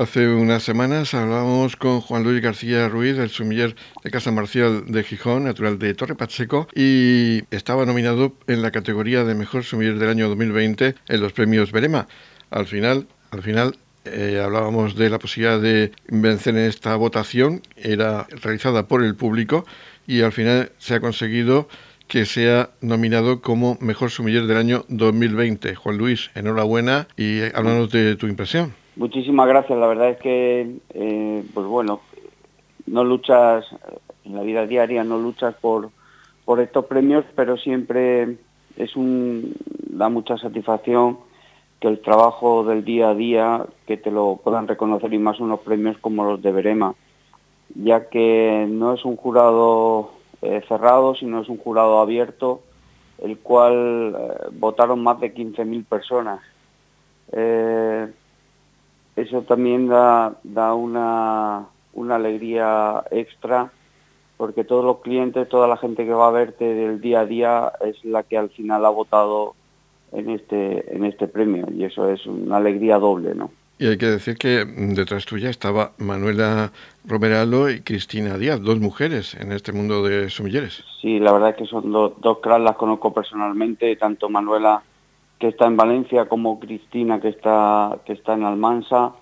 Hace unas semanas hablábamos con Juan Luis García Ruiz, el sumiller de Casa Marcial de Gijón, natural de Torre Pacheco, y estaba nominado en la categoría de mejor sumiller del año 2020 en los premios Berema. Al final, al final eh, hablábamos de la posibilidad de vencer en esta votación, era realizada por el público y al final se ha conseguido que sea nominado como mejor sumiller del año 2020. Juan Luis, enhorabuena y háblanos de tu impresión. Muchísimas gracias. La verdad es que, eh, pues bueno, no luchas en la vida diaria, no luchas por, por estos premios, pero siempre es un da mucha satisfacción que el trabajo del día a día, que te lo puedan reconocer y más unos premios como los de Berema, ya que no es un jurado eh, cerrado, sino es un jurado abierto, el cual eh, votaron más de 15.000 personas. Eh, eso también da, da una, una alegría extra porque todos los clientes, toda la gente que va a verte del día a día es la que al final ha votado en este, en este premio y eso es una alegría doble, ¿no? Y hay que decir que detrás tuya estaba Manuela Romeralo y Cristina Díaz, dos mujeres en este mundo de sumilleres. Sí, la verdad es que son dos cracks, las conozco personalmente, tanto Manuela que está en Valencia como Cristina que está, que está en Almansa,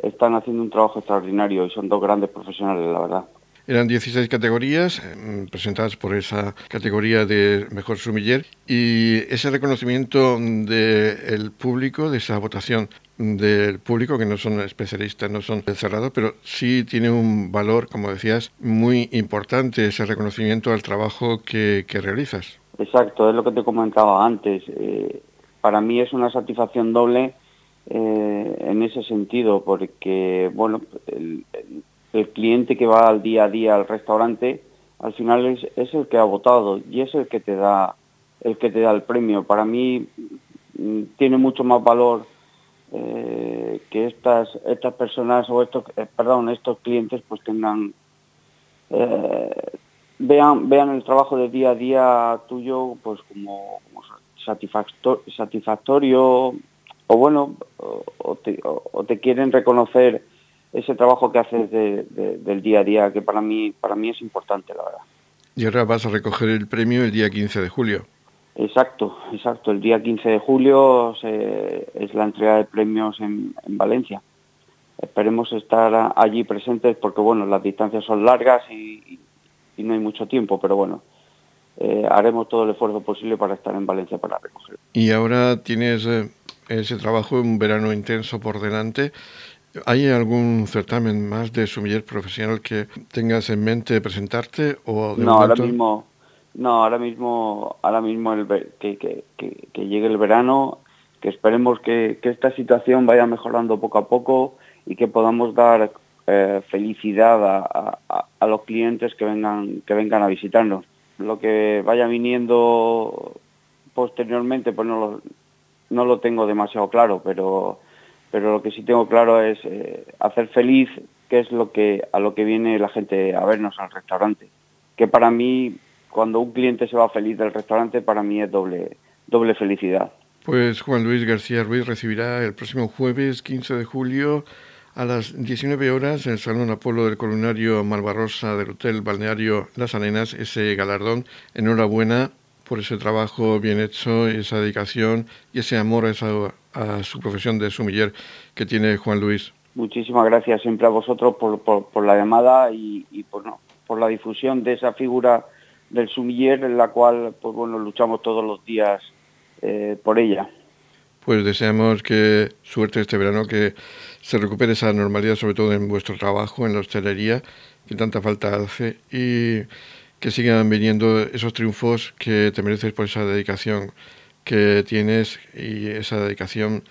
están haciendo un trabajo extraordinario y son dos grandes profesionales, la verdad. Eran 16 categorías eh, presentadas por esa categoría de mejor sumiller y ese reconocimiento del público, de esa votación del público, que no son especialistas, no son cerrados, pero sí tiene un valor, como decías, muy importante ese reconocimiento al trabajo que, realizas. Exacto, es lo que te comentaba antes. Eh, para mí es una satisfacción doble eh, en ese sentido, porque bueno, el, cliente que va al día a día al restaurante, al final es, el que ha votado y es el que te da el que te da el premio. Para mí mm, tiene mucho más valor eh, que estas estas personas o estos eh, perdón estos clientes pues tengan vean vean el trabajo de día a día tuyo pues como, como satisfactorio o bueno, o te, quieren reconocer ese trabajo que haces del día a día, que para mí, para mí es importante, la verdad. Y ahora vas a recoger el premio el día 15 de julio. Exacto, exacto. El día 15 de julio es la entrega de premios en, Valencia. Esperemos estar allí presentes porque, bueno, las distancias son largas y, y no hay mucho tiempo, pero bueno, eh, haremos todo el esfuerzo posible para estar en Valencia para recoger. Y ahora tienes eh, ese trabajo, un verano intenso por delante. ¿Hay algún certamen más de sumiller profesional que tengas en mente presentarte o no ahora mismo no ahora mismo ahora mismo el, que, que, que, llegue el verano que esperemos que, que, esta situación vaya mejorando poco a poco y que podamos dar eh, felicidad a, a, a, los clientes que vengan que vengan a visitarnos lo que vaya viniendo posteriormente pues no lo, no lo tengo demasiado claro, pero, pero lo que sí tengo claro es eh, hacer feliz, que es lo que, a lo que viene la gente a vernos al restaurante. Que para mí, cuando un cliente se va feliz del restaurante, para mí es doble, doble felicidad. Pues Juan Luis García Ruiz recibirá el próximo jueves 15 de julio a las 19 horas en el Salón Apolo del Columnario Malvarrosa del Hotel Balneario Las Arenas ese galardón. Enhorabuena por ese trabajo bien hecho, esa dedicación y ese amor a, su profesión de sumiller que tiene Juan Luis. Muchísimas gracias siempre a vosotros por, la llamada y, por, por la difusión de esa figura del sumiller en la cual pues bueno luchamos todos los días eh, por ella. Pues deseamos que suerte este verano, que se recupere esa normalidad, sobre todo en vuestro trabajo, en la hostelería, que tanta falta hace, y que sigan viniendo esos triunfos que te mereces por esa dedicación que tienes y esa dedicación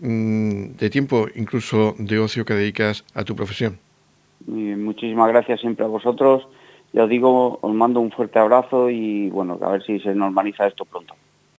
mm, de tiempo, incluso de ocio que dedicas a tu profesión. muchísimas gracias siempre a vosotros. Ya os digo, os mando un fuerte abrazo y bueno, a ver si se normaliza esto pronto.